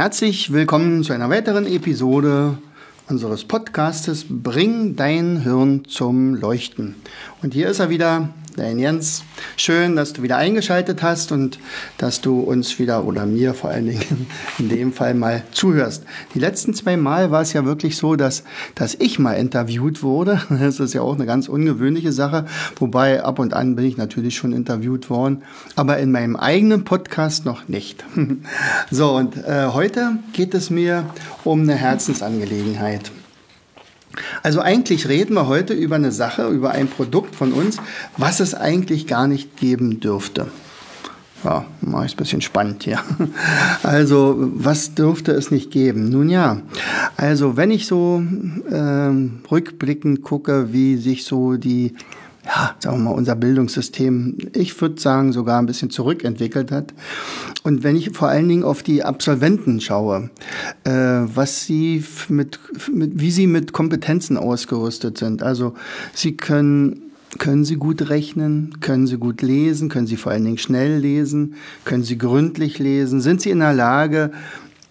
Herzlich willkommen zu einer weiteren Episode unseres Podcastes Bring dein Hirn zum Leuchten. Und hier ist er wieder, dein Jens. Schön, dass du wieder eingeschaltet hast und dass du uns wieder oder mir vor allen Dingen in dem Fall mal zuhörst. Die letzten zwei Mal war es ja wirklich so, dass, dass ich mal interviewt wurde. Das ist ja auch eine ganz ungewöhnliche Sache. Wobei ab und an bin ich natürlich schon interviewt worden, aber in meinem eigenen Podcast noch nicht. So, und äh, heute geht es mir um eine Herzensangelegenheit. Also eigentlich reden wir heute über eine Sache, über ein Produkt von uns, was es eigentlich gar nicht geben dürfte. Ja, mache ich ein bisschen spannend hier. Also, was dürfte es nicht geben? Nun ja, also wenn ich so äh, rückblickend gucke, wie sich so die ja, sagen wir mal, unser Bildungssystem, ich würde sagen, sogar ein bisschen zurückentwickelt hat. Und wenn ich vor allen Dingen auf die Absolventen schaue, äh, was sie mit, mit, wie sie mit Kompetenzen ausgerüstet sind. Also sie können können Sie gut rechnen? Können Sie gut lesen? Können Sie vor allen Dingen schnell lesen? Können Sie gründlich lesen? Sind Sie in der Lage,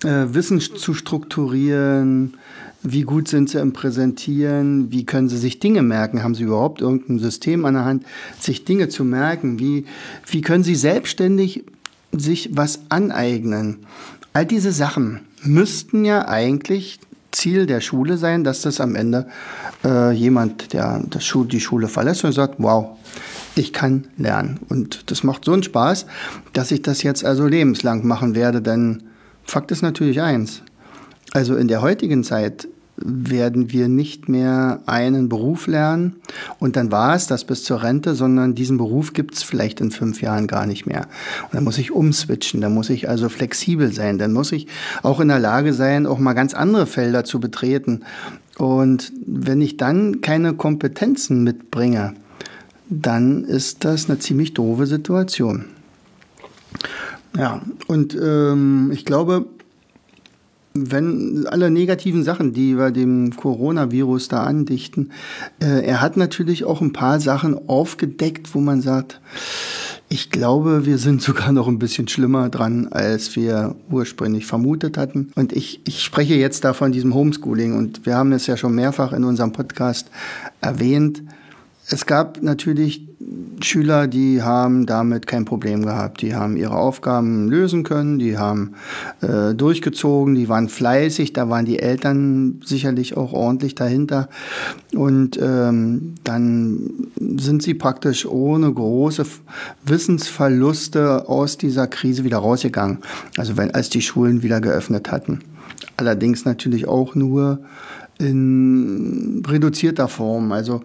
äh, Wissen zu strukturieren? Wie gut sind sie im Präsentieren? Wie können sie sich Dinge merken? Haben sie überhaupt irgendein System an der Hand, sich Dinge zu merken? Wie, wie können sie selbstständig sich was aneignen? All diese Sachen müssten ja eigentlich Ziel der Schule sein, dass das am Ende äh, jemand, der das Schul die Schule verlässt und sagt, wow, ich kann lernen. Und das macht so einen Spaß, dass ich das jetzt also lebenslang machen werde, denn Fakt ist natürlich eins, also in der heutigen Zeit werden wir nicht mehr einen Beruf lernen und dann war es das bis zur Rente, sondern diesen Beruf gibt es vielleicht in fünf Jahren gar nicht mehr. Und dann muss ich umswitchen, dann muss ich also flexibel sein, dann muss ich auch in der Lage sein, auch mal ganz andere Felder zu betreten. Und wenn ich dann keine Kompetenzen mitbringe, dann ist das eine ziemlich doofe Situation. Ja, und ähm, ich glaube, wenn alle negativen Sachen, die wir dem Coronavirus da andichten, äh, er hat natürlich auch ein paar Sachen aufgedeckt, wo man sagt, ich glaube, wir sind sogar noch ein bisschen schlimmer dran, als wir ursprünglich vermutet hatten. Und ich, ich spreche jetzt da von diesem Homeschooling und wir haben es ja schon mehrfach in unserem Podcast erwähnt. Es gab natürlich Schüler, die haben damit kein Problem gehabt. Die haben ihre Aufgaben lösen können, die haben äh, durchgezogen, die waren fleißig, da waren die Eltern sicherlich auch ordentlich dahinter. Und ähm, dann sind sie praktisch ohne große Wissensverluste aus dieser Krise wieder rausgegangen. Also wenn als die Schulen wieder geöffnet hatten. Allerdings natürlich auch nur in reduzierter Form. Also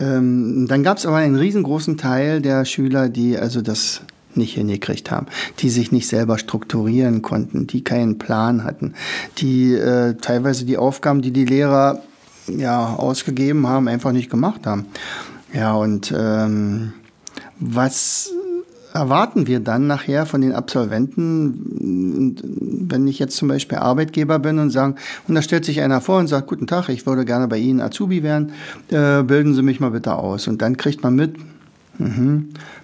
ähm, dann gab es aber einen riesengroßen Teil der Schüler, die also das nicht hingekriegt haben, die sich nicht selber strukturieren konnten, die keinen Plan hatten, die äh, teilweise die Aufgaben, die die Lehrer ja ausgegeben haben, einfach nicht gemacht haben. Ja und ähm, was erwarten wir dann nachher von den Absolventen, wenn ich jetzt zum Beispiel Arbeitgeber bin und sagen, und da stellt sich einer vor und sagt, guten Tag, ich würde gerne bei Ihnen Azubi werden, äh, bilden Sie mich mal bitte aus. Und dann kriegt man mit, mh,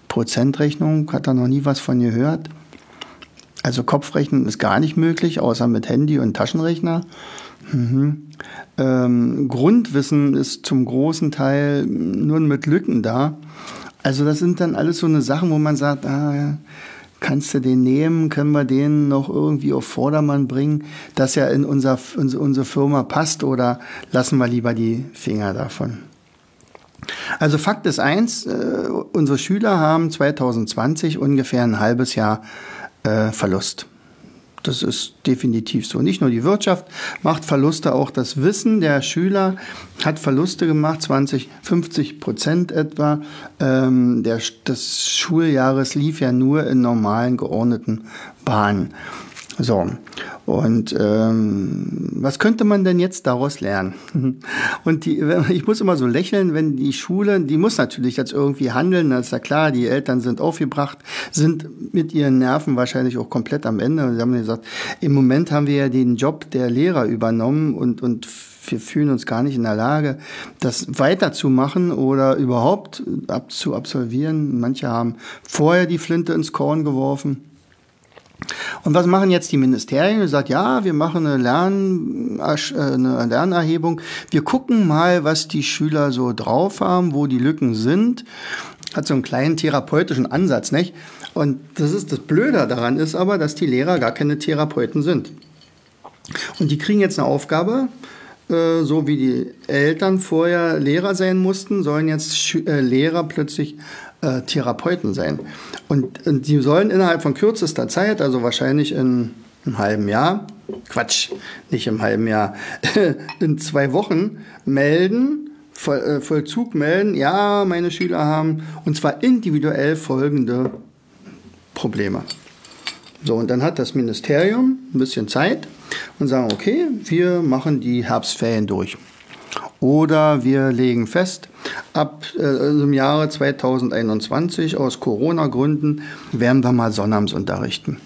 Prozentrechnung, hat er noch nie was von gehört. Also Kopfrechnen ist gar nicht möglich, außer mit Handy und Taschenrechner. Mhm. Ähm, Grundwissen ist zum großen Teil nur mit Lücken da. Also das sind dann alles so eine Sachen, wo man sagt, ah, kannst du den nehmen, können wir den noch irgendwie auf Vordermann bringen, dass er in unser, in unsere Firma passt oder lassen wir lieber die Finger davon. Also Fakt ist eins, äh, unsere Schüler haben 2020 ungefähr ein halbes Jahr äh, Verlust. Das ist definitiv so. Nicht nur die Wirtschaft macht Verluste, auch das Wissen der Schüler hat Verluste gemacht, 20, 50 Prozent etwa. Ähm, der, des Schuljahres lief ja nur in normalen, geordneten Bahnen. So, und ähm, was könnte man denn jetzt daraus lernen? Und die, ich muss immer so lächeln, wenn die Schule, die muss natürlich jetzt irgendwie handeln, das ist ja klar, die Eltern sind aufgebracht, sind mit ihren Nerven wahrscheinlich auch komplett am Ende. Und sie haben gesagt, im Moment haben wir ja den Job der Lehrer übernommen und, und wir fühlen uns gar nicht in der Lage, das weiterzumachen oder überhaupt ab, zu absolvieren. Manche haben vorher die Flinte ins Korn geworfen. Und was machen jetzt die Ministerien? Sie sagt, ja, wir machen eine, Lern, äh, eine Lernerhebung. Wir gucken mal, was die Schüler so drauf haben, wo die Lücken sind. Hat so einen kleinen therapeutischen Ansatz, nicht? Und das ist das Blöde daran ist aber, dass die Lehrer gar keine Therapeuten sind. Und die kriegen jetzt eine Aufgabe, äh, so wie die Eltern vorher Lehrer sein mussten, sollen jetzt äh, Lehrer plötzlich äh, Therapeuten sein. Und, und die sollen innerhalb von kürzester Zeit, also wahrscheinlich in einem halben Jahr, Quatsch, nicht im halben Jahr, in zwei Wochen melden, Voll, äh, Vollzug melden, ja, meine Schüler haben, und zwar individuell folgende Probleme. So, und dann hat das Ministerium ein bisschen Zeit und sagen, okay, wir machen die Herbstferien durch. Oder wir legen fest, ab äh, also im Jahre 2021 aus Corona-Gründen werden wir mal Sonnabends unterrichten.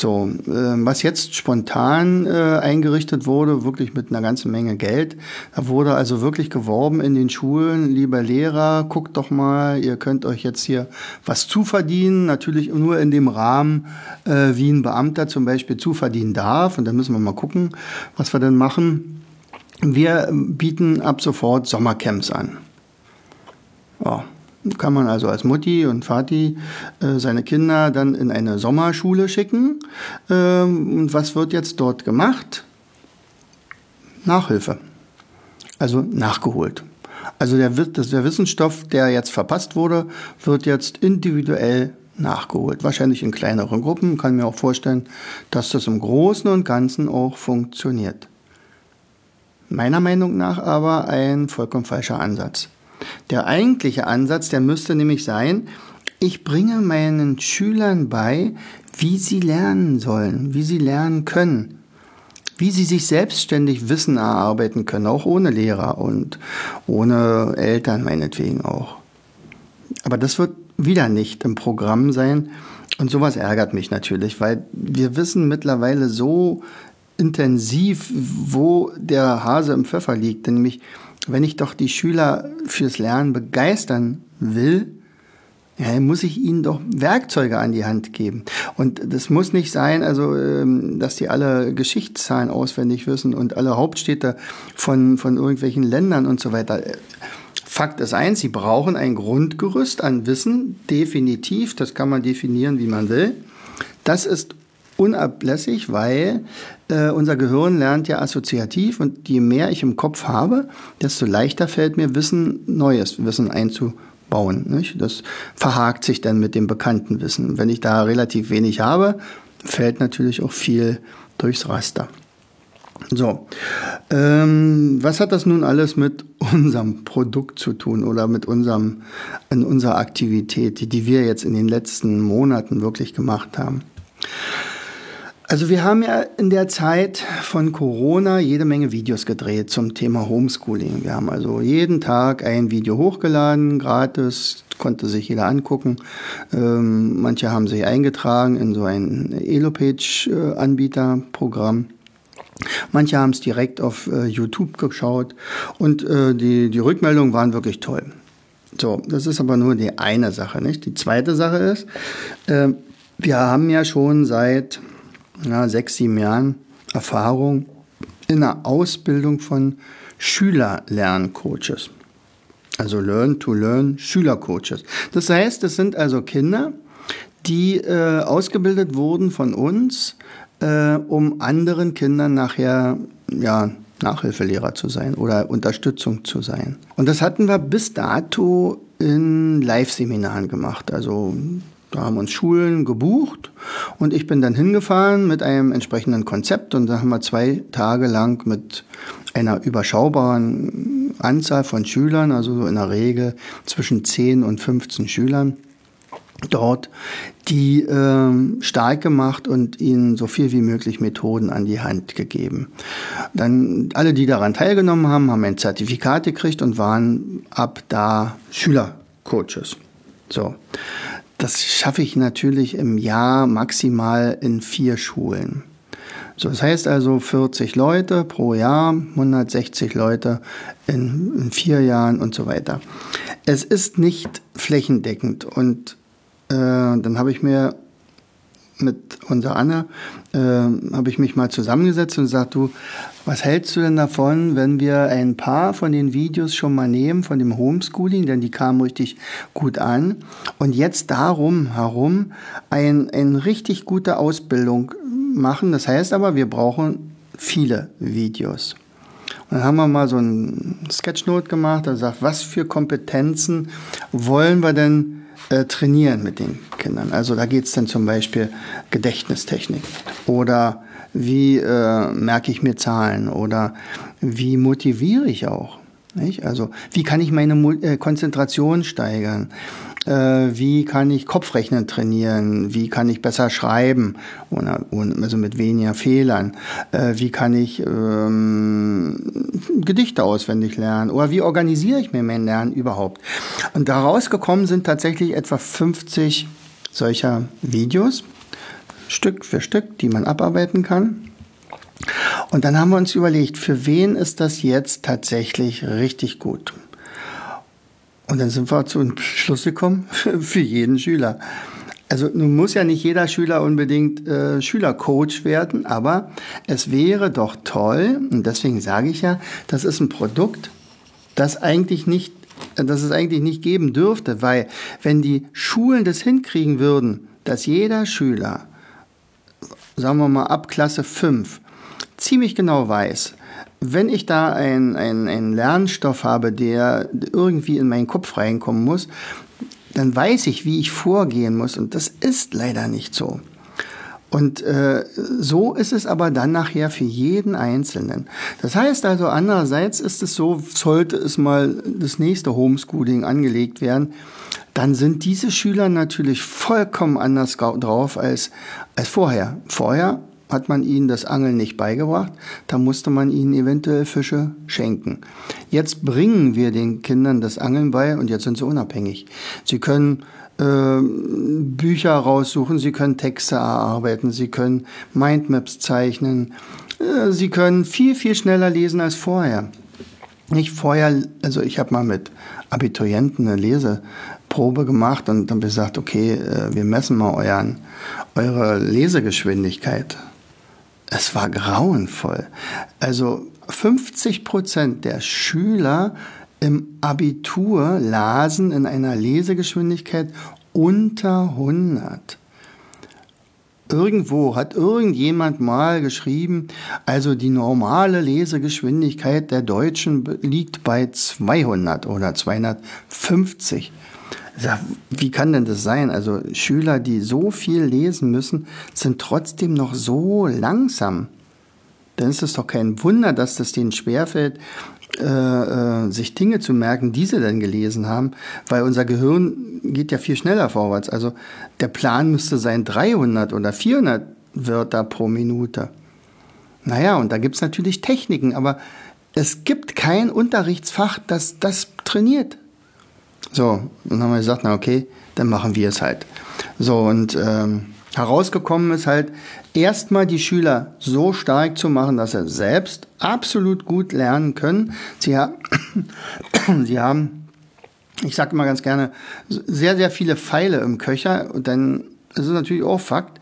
So, äh, was jetzt spontan äh, eingerichtet wurde, wirklich mit einer ganzen Menge Geld, da wurde also wirklich geworben in den Schulen, lieber Lehrer, guckt doch mal, ihr könnt euch jetzt hier was zuverdienen, natürlich nur in dem Rahmen, äh, wie ein Beamter zum Beispiel zuverdienen darf. Und da müssen wir mal gucken, was wir denn machen. Wir bieten ab sofort Sommercamps an. Ja, kann man also als Mutti und Vati äh, seine Kinder dann in eine Sommerschule schicken. Ähm, und was wird jetzt dort gemacht? Nachhilfe. Also nachgeholt. Also der, der Wissensstoff, der jetzt verpasst wurde, wird jetzt individuell nachgeholt. Wahrscheinlich in kleineren Gruppen. Kann mir auch vorstellen, dass das im Großen und Ganzen auch funktioniert. Meiner Meinung nach aber ein vollkommen falscher Ansatz. Der eigentliche Ansatz, der müsste nämlich sein, ich bringe meinen Schülern bei, wie sie lernen sollen, wie sie lernen können, wie sie sich selbstständig Wissen erarbeiten können, auch ohne Lehrer und ohne Eltern meinetwegen auch. Aber das wird wieder nicht im Programm sein. Und sowas ärgert mich natürlich, weil wir wissen mittlerweile so intensiv, wo der Hase im Pfeffer liegt. Denn nämlich, wenn ich doch die Schüler fürs Lernen begeistern will, ja, muss ich ihnen doch Werkzeuge an die Hand geben. Und das muss nicht sein, also, ähm, dass die alle Geschichtszahlen auswendig wissen und alle Hauptstädte von, von irgendwelchen Ländern und so weiter. Fakt ist eins, sie brauchen ein Grundgerüst an Wissen, definitiv, das kann man definieren, wie man will. Das ist unablässig, weil äh, unser Gehirn lernt ja assoziativ und je mehr ich im Kopf habe, desto leichter fällt mir Wissen, neues Wissen einzubauen. Nicht? Das verhakt sich dann mit dem bekannten Wissen. Wenn ich da relativ wenig habe, fällt natürlich auch viel durchs Raster. So, ähm, was hat das nun alles mit unserem Produkt zu tun oder mit unserem, in unserer Aktivität, die, die wir jetzt in den letzten Monaten wirklich gemacht haben? Also wir haben ja in der Zeit von Corona jede Menge Videos gedreht zum Thema Homeschooling. Wir haben also jeden Tag ein Video hochgeladen, gratis, konnte sich jeder angucken. Ähm, manche haben sich eingetragen in so ein Elopage-Anbieterprogramm. Manche haben es direkt auf äh, YouTube geschaut und äh, die, die Rückmeldungen waren wirklich toll. So, das ist aber nur die eine Sache, nicht? Die zweite Sache ist, äh, wir haben ja schon seit ja, sechs, sieben Jahren Erfahrung in der Ausbildung von Schülerlerncoaches. Also Learn-to-Learn Schülercoaches. Das heißt, es sind also Kinder, die äh, ausgebildet wurden von uns, äh, um anderen Kindern nachher ja, Nachhilfelehrer zu sein oder Unterstützung zu sein. Und das hatten wir bis dato in Live-Seminaren gemacht. Also da haben uns Schulen gebucht und ich bin dann hingefahren mit einem entsprechenden Konzept und da haben wir zwei Tage lang mit einer überschaubaren Anzahl von Schülern, also in der Regel zwischen 10 und 15 Schülern, dort die äh, stark gemacht und ihnen so viel wie möglich Methoden an die Hand gegeben. Dann alle, die daran teilgenommen haben, haben ein Zertifikat gekriegt und waren ab da Schülercoaches. So. Das schaffe ich natürlich im Jahr maximal in vier Schulen. So, das heißt also 40 Leute pro Jahr, 160 Leute in, in vier Jahren und so weiter. Es ist nicht flächendeckend und äh, dann habe ich mir mit unserer Anne, äh, habe ich mich mal zusammengesetzt und gesagt, du, was hältst du denn davon, wenn wir ein paar von den Videos schon mal nehmen von dem Homeschooling, denn die kamen richtig gut an und jetzt darum herum ein, eine richtig gute Ausbildung machen. Das heißt aber, wir brauchen viele Videos. Und dann haben wir mal so ein Sketchnote gemacht, da sagt, was für Kompetenzen wollen wir denn äh, trainieren mit den Kindern. Also da geht es dann zum Beispiel Gedächtnistechnik oder wie äh, merke ich mir Zahlen oder wie motiviere ich auch. Nicht? Also wie kann ich meine äh, Konzentration steigern? äh, wie kann ich Kopfrechnen trainieren, wie kann ich besser schreiben, ohne, also mit weniger Fehlern, äh, wie kann ich ähm, Gedichte auswendig lernen oder wie organisiere ich mir mein Lernen überhaupt. Und daraus gekommen sind tatsächlich etwa 50 solcher Videos, Stück für Stück, die man abarbeiten kann. Und dann haben wir uns überlegt, für wen ist das jetzt tatsächlich richtig gut? Und dann sind wir zu einem Schluss gekommen, für jeden Schüler. Also nun muss ja nicht jeder Schüler unbedingt äh, Schülercoach werden, aber es wäre doch toll, und deswegen sage ich ja, das ist ein Produkt, das eigentlich nicht, das es eigentlich nicht geben dürfte, weil wenn die Schulen das hinkriegen würden, dass jeder Schüler, sagen wir mal ab Klasse 5, ziemlich genau weiß, wenn ich da einen ein Lernstoff habe, der irgendwie in meinen Kopf reinkommen muss, dann weiß ich, wie ich vorgehen muss. Und das ist leider nicht so. Und äh, so ist es aber dann nachher für jeden Einzelnen. Das heißt also, andererseits ist es so, sollte es mal das nächste Homeschooling angelegt werden, dann sind diese Schüler natürlich vollkommen anders drauf als, als vorher. Vorher hat man ihnen das Angeln nicht beigebracht, da musste man ihnen eventuell Fische schenken. Jetzt bringen wir den Kindern das Angeln bei und jetzt sind sie unabhängig. Sie können äh, Bücher raussuchen, sie können Texte erarbeiten, sie können Mindmaps zeichnen, äh, sie können viel, viel schneller lesen als vorher. Nicht vorher, also ich habe mal mit Abiturienten eine Leseprobe gemacht und dann gesagt, okay, äh, wir messen mal euren, eure Lesegeschwindigkeit. Es war grauenvoll. Also 50 Prozent der Schüler im Abitur lasen in einer Lesegeschwindigkeit unter 100. Irgendwo hat irgendjemand mal geschrieben, also die normale Lesegeschwindigkeit der Deutschen liegt bei 200 oder 250. Wie kann denn das sein? Also Schüler, die so viel lesen müssen, sind trotzdem noch so langsam. Dann ist es doch kein Wunder, dass das denen schwerfällt, äh, äh, sich Dinge zu merken, die sie dann gelesen haben, weil unser Gehirn geht ja viel schneller vorwärts. Also der Plan müsste sein 300 oder 400 Wörter pro Minute. Naja, und da gibt es natürlich Techniken, aber es gibt kein Unterrichtsfach, das das trainiert. So, dann haben wir gesagt, na okay, dann machen wir es halt. So, und ähm, herausgekommen ist halt, erstmal die Schüler so stark zu machen, dass sie selbst absolut gut lernen können. Sie, ha sie haben, ich sage immer ganz gerne, sehr, sehr viele Pfeile im Köcher. Und dann ist es natürlich auch Fakt,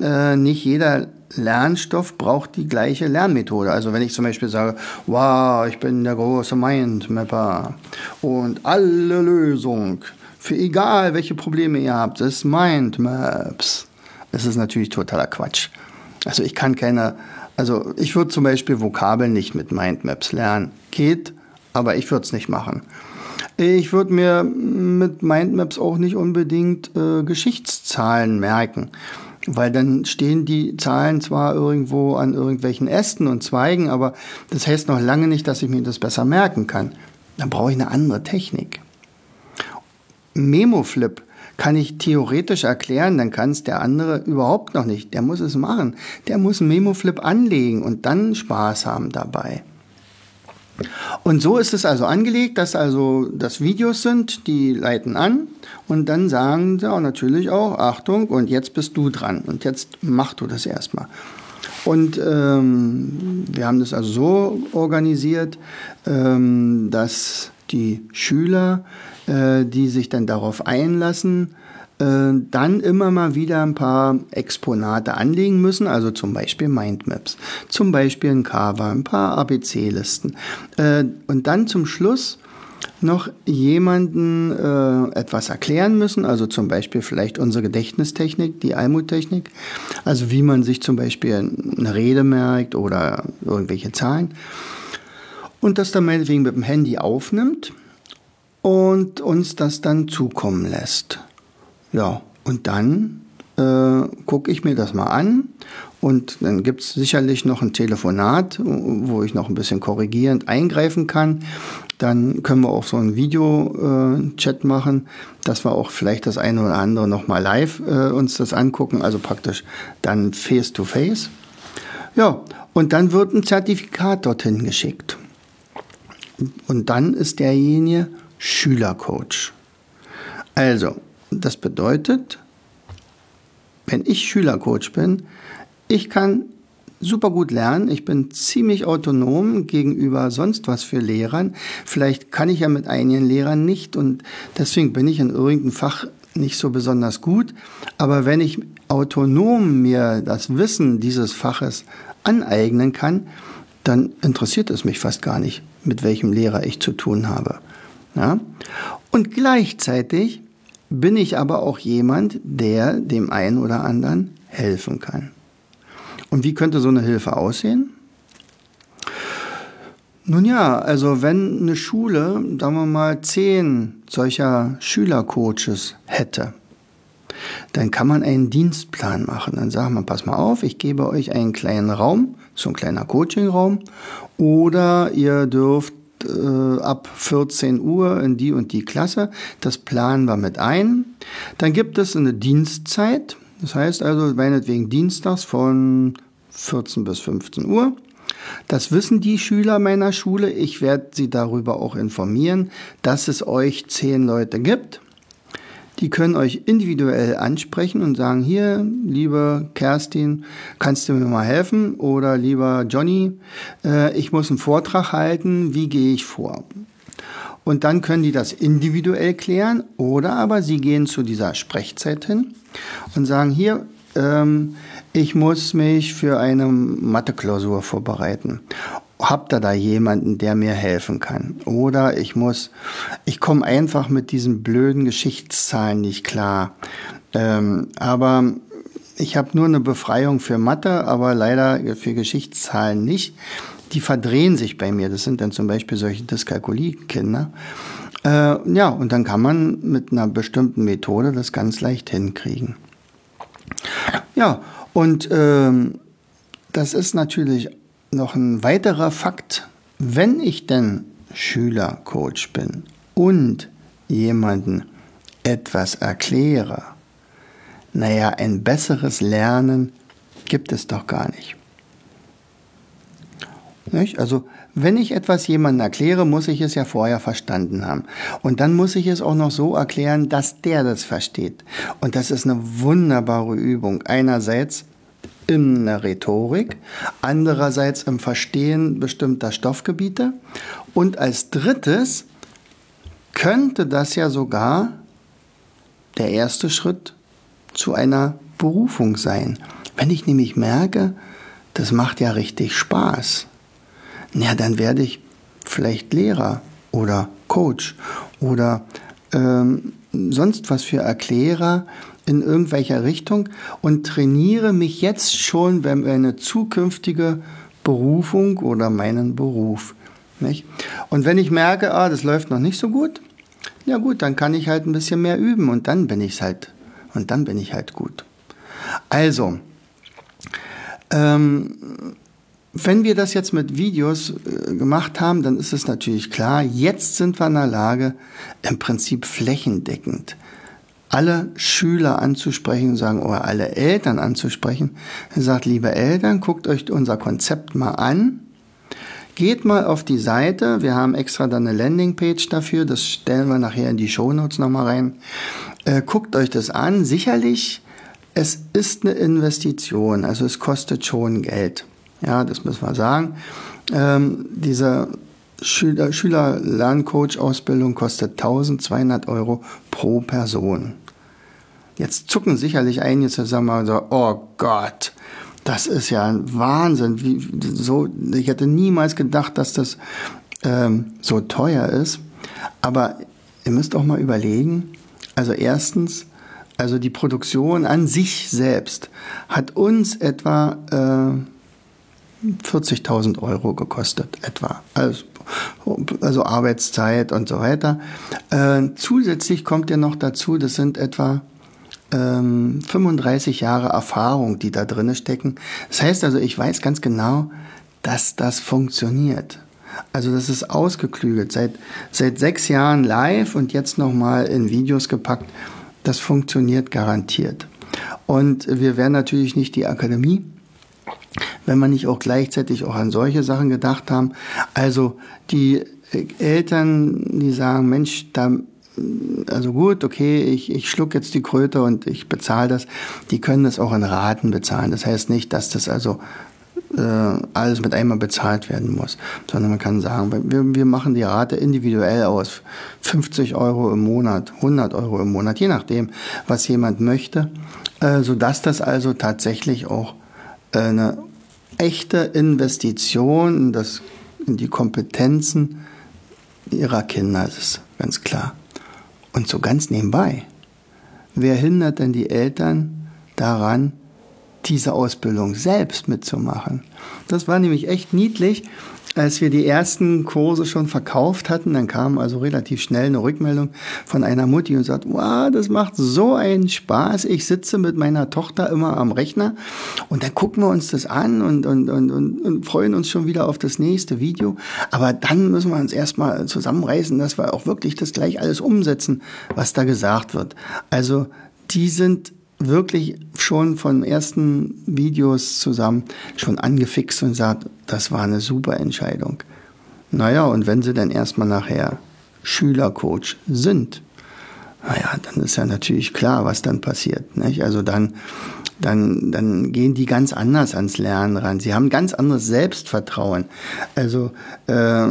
äh, nicht jeder Lernstoff braucht die gleiche Lernmethode. Also wenn ich zum Beispiel sage, wow, ich bin der große Mindmapper und alle Lösung für egal welche Probleme ihr habt, ist Mindmaps. Das ist natürlich totaler Quatsch. Also ich kann keine, also ich würde zum Beispiel Vokabeln nicht mit Mindmaps lernen. Geht, aber ich würde es nicht machen. Ich würde mir mit Mindmaps auch nicht unbedingt äh, Geschichtszahlen merken weil dann stehen die Zahlen zwar irgendwo an irgendwelchen Ästen und Zweigen, aber das heißt noch lange nicht, dass ich mir das besser merken kann. Dann brauche ich eine andere Technik. Memoflip kann ich theoretisch erklären, dann kann es der andere überhaupt noch nicht. Der muss es machen. Der muss einen Memo-Flip anlegen und dann Spaß haben dabei. Und so ist es also angelegt, dass also das Videos sind, die leiten an und dann sagen sie auch natürlich auch, Achtung, und jetzt bist du dran und jetzt mach du das erstmal. Und ähm, wir haben das also so organisiert, ähm, dass die Schüler, äh, die sich dann darauf einlassen, dann immer mal wieder ein paar Exponate anlegen müssen, also zum Beispiel Mindmaps, zum Beispiel ein Cover, ein paar ABC-Listen. Äh, und dann zum Schluss noch jemanden äh, etwas erklären müssen, also zum Beispiel vielleicht unsere Gedächtnistechnik, die Almut-Technik, also wie man sich zum Beispiel eine Rede merkt oder irgendwelche Zahlen und das dann meinetwegen mit dem Handy aufnimmt und uns das dann zukommen lässt. Ja, und dann äh, gucke ich mir das mal an und dann gibt es sicherlich noch ein Telefonat, wo ich noch ein bisschen korrigierend eingreifen kann. Dann können wir auch so einen Video-Chat äh, machen, dass wir auch vielleicht das eine oder andere noch mal live äh, uns das angucken, also praktisch dann face to face. Ja, und dann wird ein Zertifikat dorthin geschickt. Und dann ist derjenige Schülercoach. Also, das bedeutet, wenn ich Schülercoach bin, ich kann super gut lernen. Ich bin ziemlich autonom gegenüber sonst was für Lehrern. Vielleicht kann ich ja mit einigen Lehrern nicht und deswegen bin ich in irgendeinem Fach nicht so besonders gut. Aber wenn ich autonom mir das Wissen dieses Faches aneignen kann, dann interessiert es mich fast gar nicht, mit welchem Lehrer ich zu tun habe. Ja? Und gleichzeitig bin ich aber auch jemand, der dem einen oder anderen helfen kann. Und wie könnte so eine Hilfe aussehen? Nun ja, also wenn eine Schule, sagen wir mal, zehn solcher Schülercoaches hätte, dann kann man einen Dienstplan machen. Dann sagt man, pass mal auf, ich gebe euch einen kleinen Raum, so ein kleiner Coachingraum, oder ihr dürft äh, ab 14 Uhr in die und die Klasse. Das planen wir mit ein. Dann gibt es eine Dienstzeit. Das heißt also meinetwegen dienstags von 14 bis 15 Uhr. Das wissen die Schüler meiner Schule. Ich werde sie darüber auch informieren, dass es euch zehn Leute gibt. Die können euch individuell ansprechen und sagen, hier, liebe Kerstin, kannst du mir mal helfen? Oder lieber Johnny, äh, ich muss einen Vortrag halten, wie gehe ich vor? Und dann können die das individuell klären oder aber sie gehen zu dieser Sprechzeit hin und sagen, hier, ähm, ich muss mich für eine Mathe-Klausur vorbereiten habt ihr da jemanden, der mir helfen kann? Oder ich muss, ich komme einfach mit diesen blöden Geschichtszahlen nicht klar. Ähm, aber ich habe nur eine Befreiung für Mathe, aber leider für Geschichtszahlen nicht. Die verdrehen sich bei mir. Das sind dann zum Beispiel solche Dyskalkulie-Kinder. Äh, ja, und dann kann man mit einer bestimmten Methode das ganz leicht hinkriegen. Ja, und ähm, das ist natürlich noch ein weiterer Fakt, wenn ich denn Schülercoach bin und jemanden etwas erkläre, naja, ein besseres Lernen gibt es doch gar nicht. nicht. Also, wenn ich etwas jemandem erkläre, muss ich es ja vorher verstanden haben. Und dann muss ich es auch noch so erklären, dass der das versteht. Und das ist eine wunderbare Übung. Einerseits in der Rhetorik, andererseits im Verstehen bestimmter Stoffgebiete und als drittes könnte das ja sogar der erste Schritt zu einer Berufung sein. Wenn ich nämlich merke, das macht ja richtig Spaß, ja, dann werde ich vielleicht Lehrer oder Coach oder ähm, sonst was für Erklärer in irgendwelcher Richtung und trainiere mich jetzt schon für eine zukünftige Berufung oder meinen Beruf. Nicht? Und wenn ich merke, ah, das läuft noch nicht so gut, ja gut, dann kann ich halt ein bisschen mehr üben und dann bin ich halt und dann bin ich halt gut. Also, ähm, wenn wir das jetzt mit Videos äh, gemacht haben, dann ist es natürlich klar, jetzt sind wir in der Lage, im Prinzip flächendeckend alle Schüler anzusprechen und sagen, oder alle Eltern anzusprechen. Er sagt, liebe Eltern, guckt euch unser Konzept mal an. Geht mal auf die Seite. Wir haben extra dann eine Landingpage dafür. Das stellen wir nachher in die Shownotes nochmal rein. Äh, guckt euch das an. Sicherlich, es ist eine Investition. Also es kostet schon Geld. Ja, das müssen wir sagen. Ähm, diese Schüler-Lerncoach-Ausbildung kostet 1200 Euro pro Person. Jetzt zucken sicherlich einige zusammen und sagen, oh Gott, das ist ja ein Wahnsinn. Wie, so, ich hätte niemals gedacht, dass das ähm, so teuer ist. Aber ihr müsst auch mal überlegen, also erstens, also die Produktion an sich selbst hat uns etwa äh, 40.000 Euro gekostet, etwa. Also, also Arbeitszeit und so weiter. Äh, zusätzlich kommt ja noch dazu, das sind etwa ähm, 35 Jahre Erfahrung, die da drin stecken. Das heißt also, ich weiß ganz genau, dass das funktioniert. Also das ist ausgeklügelt. Seit, seit sechs Jahren live und jetzt nochmal in Videos gepackt. Das funktioniert garantiert. Und wir werden natürlich nicht die Akademie, wenn wir nicht auch gleichzeitig auch an solche Sachen gedacht haben. Also die Eltern, die sagen, Mensch, da also gut, okay, ich, ich schluck jetzt die Kröte und ich bezahle das. Die können das auch in Raten bezahlen. Das heißt nicht, dass das also äh, alles mit einmal bezahlt werden muss, sondern man kann sagen, wir, wir machen die Rate individuell aus. 50 Euro im Monat, 100 Euro im Monat, je nachdem, was jemand möchte, äh, sodass das also tatsächlich auch äh, eine echte Investition in, das, in die Kompetenzen ihrer Kinder ist, ganz klar. Und so ganz nebenbei, wer hindert denn die Eltern daran, diese Ausbildung selbst mitzumachen? Das war nämlich echt niedlich als wir die ersten Kurse schon verkauft hatten, dann kam also relativ schnell eine Rückmeldung von einer Mutti und sagt, wow, das macht so einen Spaß. Ich sitze mit meiner Tochter immer am Rechner und dann gucken wir uns das an und, und, und, und, und freuen uns schon wieder auf das nächste Video. Aber dann müssen wir uns erstmal zusammenreißen, dass wir auch wirklich das gleich alles umsetzen, was da gesagt wird. Also die sind wirklich schon von ersten Videos zusammen schon angefixt und sagt, das war eine super Entscheidung. Naja, und wenn sie dann erstmal nachher Schülercoach sind, naja, dann ist ja natürlich klar, was dann passiert. Nicht? Also dann, dann, dann gehen die ganz anders ans Lernen ran. Sie haben ganz anderes Selbstvertrauen. Also äh,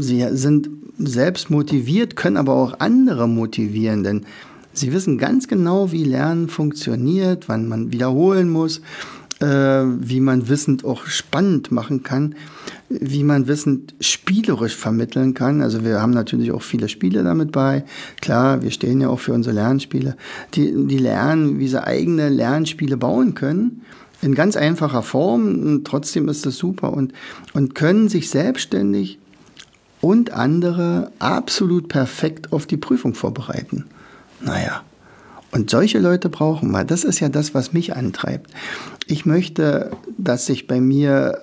sie sind selbst motiviert, können aber auch andere motivieren, denn Sie wissen ganz genau, wie Lernen funktioniert, wann man wiederholen muss, äh, wie man wissend auch spannend machen kann, wie man wissend spielerisch vermitteln kann. Also wir haben natürlich auch viele Spiele damit bei. Klar, wir stehen ja auch für unsere Lernspiele. Die, die lernen, wie sie eigene Lernspiele bauen können in ganz einfacher Form. Und trotzdem ist das super und, und können sich selbstständig und andere absolut perfekt auf die Prüfung vorbereiten. Naja. Und solche Leute brauchen wir. Das ist ja das, was mich antreibt. Ich möchte, dass sich bei mir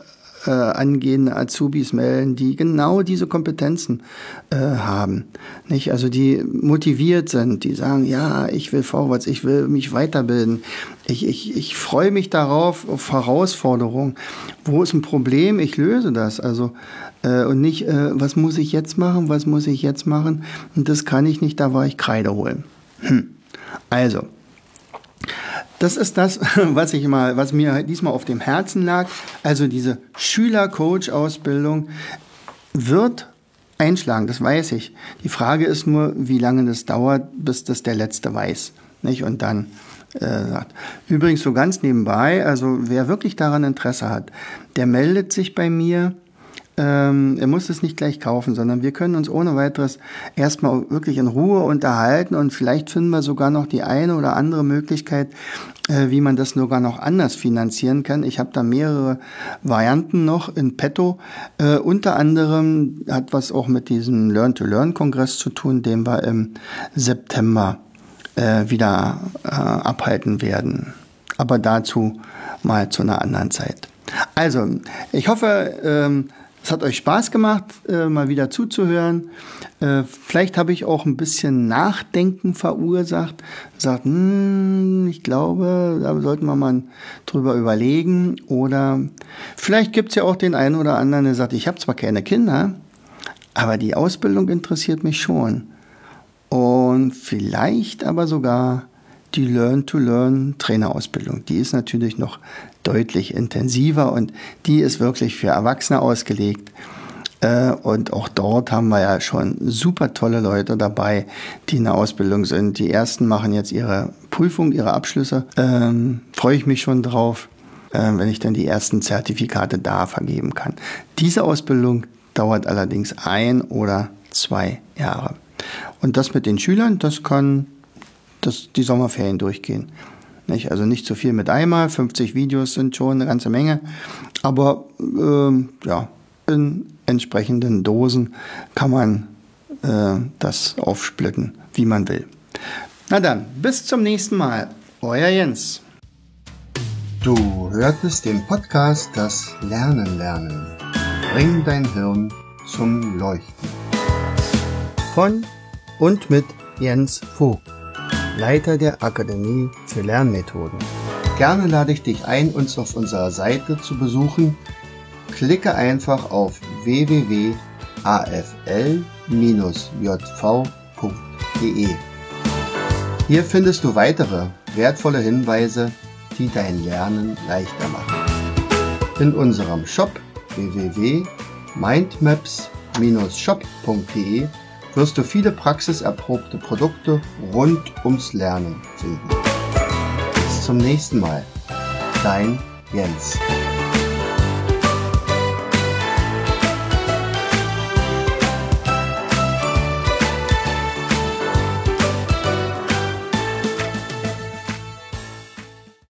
äh, angehende Azubis melden, die genau diese Kompetenzen äh, haben. Nicht? Also die motiviert sind, die sagen, ja, ich will vorwärts, ich will mich weiterbilden. Ich, ich, ich freue mich darauf, auf Herausforderungen. Wo ist ein Problem? Ich löse das. Also äh, und nicht, äh, was muss ich jetzt machen, was muss ich jetzt machen? Und das kann ich nicht, da war ich Kreide holen. Hm. Also, das ist das, was ich mal, was mir diesmal auf dem Herzen lag. Also diese Schüler-Coach-Ausbildung wird einschlagen, das weiß ich. Die Frage ist nur, wie lange das dauert, bis das der Letzte weiß. Nicht? Und dann äh, sagt. Übrigens so ganz nebenbei, also wer wirklich daran Interesse hat, der meldet sich bei mir ähm, er muss es nicht gleich kaufen, sondern wir können uns ohne weiteres erstmal wirklich in Ruhe unterhalten und vielleicht finden wir sogar noch die eine oder andere Möglichkeit, äh, wie man das sogar noch anders finanzieren kann. Ich habe da mehrere Varianten noch in petto. Äh, unter anderem hat was auch mit diesem Learn-to-Learn-Kongress zu tun, den wir im September äh, wieder äh, abhalten werden. Aber dazu mal zu einer anderen Zeit. Also, ich hoffe, ähm, Es hat euch Spaß gemacht, äh, mal wieder zuzuhören. Äh, vielleicht habe ich auch ein bisschen Nachdenken verursacht. Sagt, hm, ich glaube, da sollten wir mal drüber überlegen. Oder vielleicht gibt es ja auch den einen oder anderen, der sagt, ich habe zwar keine Kinder, aber die Ausbildung interessiert mich schon. Und vielleicht aber sogar die Learn-to-Learn-Trainerausbildung. Die ist natürlich noch deutlich intensiver und die ist wirklich für Erwachsene ausgelegt. Äh, und auch dort haben wir ja schon super tolle Leute dabei, die in der Ausbildung sind. Die ersten machen jetzt ihre Prüfung, ihre Abschlüsse. Ähm, Freue ich mich schon drauf, äh, wenn ich dann die ersten Zertifikate da vergeben kann. Diese Ausbildung dauert allerdings ein oder zwei Jahre. Und das mit den Schülern, das kann das, die Sommerferien durchgehen. Nicht? Also nicht zu viel mit einmal, 50 Videos sind schon eine ganze Menge, aber ähm, ja, in entsprechenden Dosen kann man äh, das aufsplitten, wie man will. Na dann, bis zum nächsten Mal. Euer Jens. Du hörtest den Podcast Das Lernen lernen. Bring dein Hirn zum Leuchten. Von und mit Jens Vogt. Leiter der Akademie für Lernmethoden. Gerne lade ich dich ein, uns auf unserer Seite zu besuchen. Klicke einfach auf www.afl-jv.de. Hier findest du weitere wertvolle Hinweise, die dein Lernen leichter machen. In unserem Shop www.mindmaps-shop.de wirst du viele praxiserprobte Produkte rund ums Lernen finden. Bis zum nächsten Mal. Dein Jens.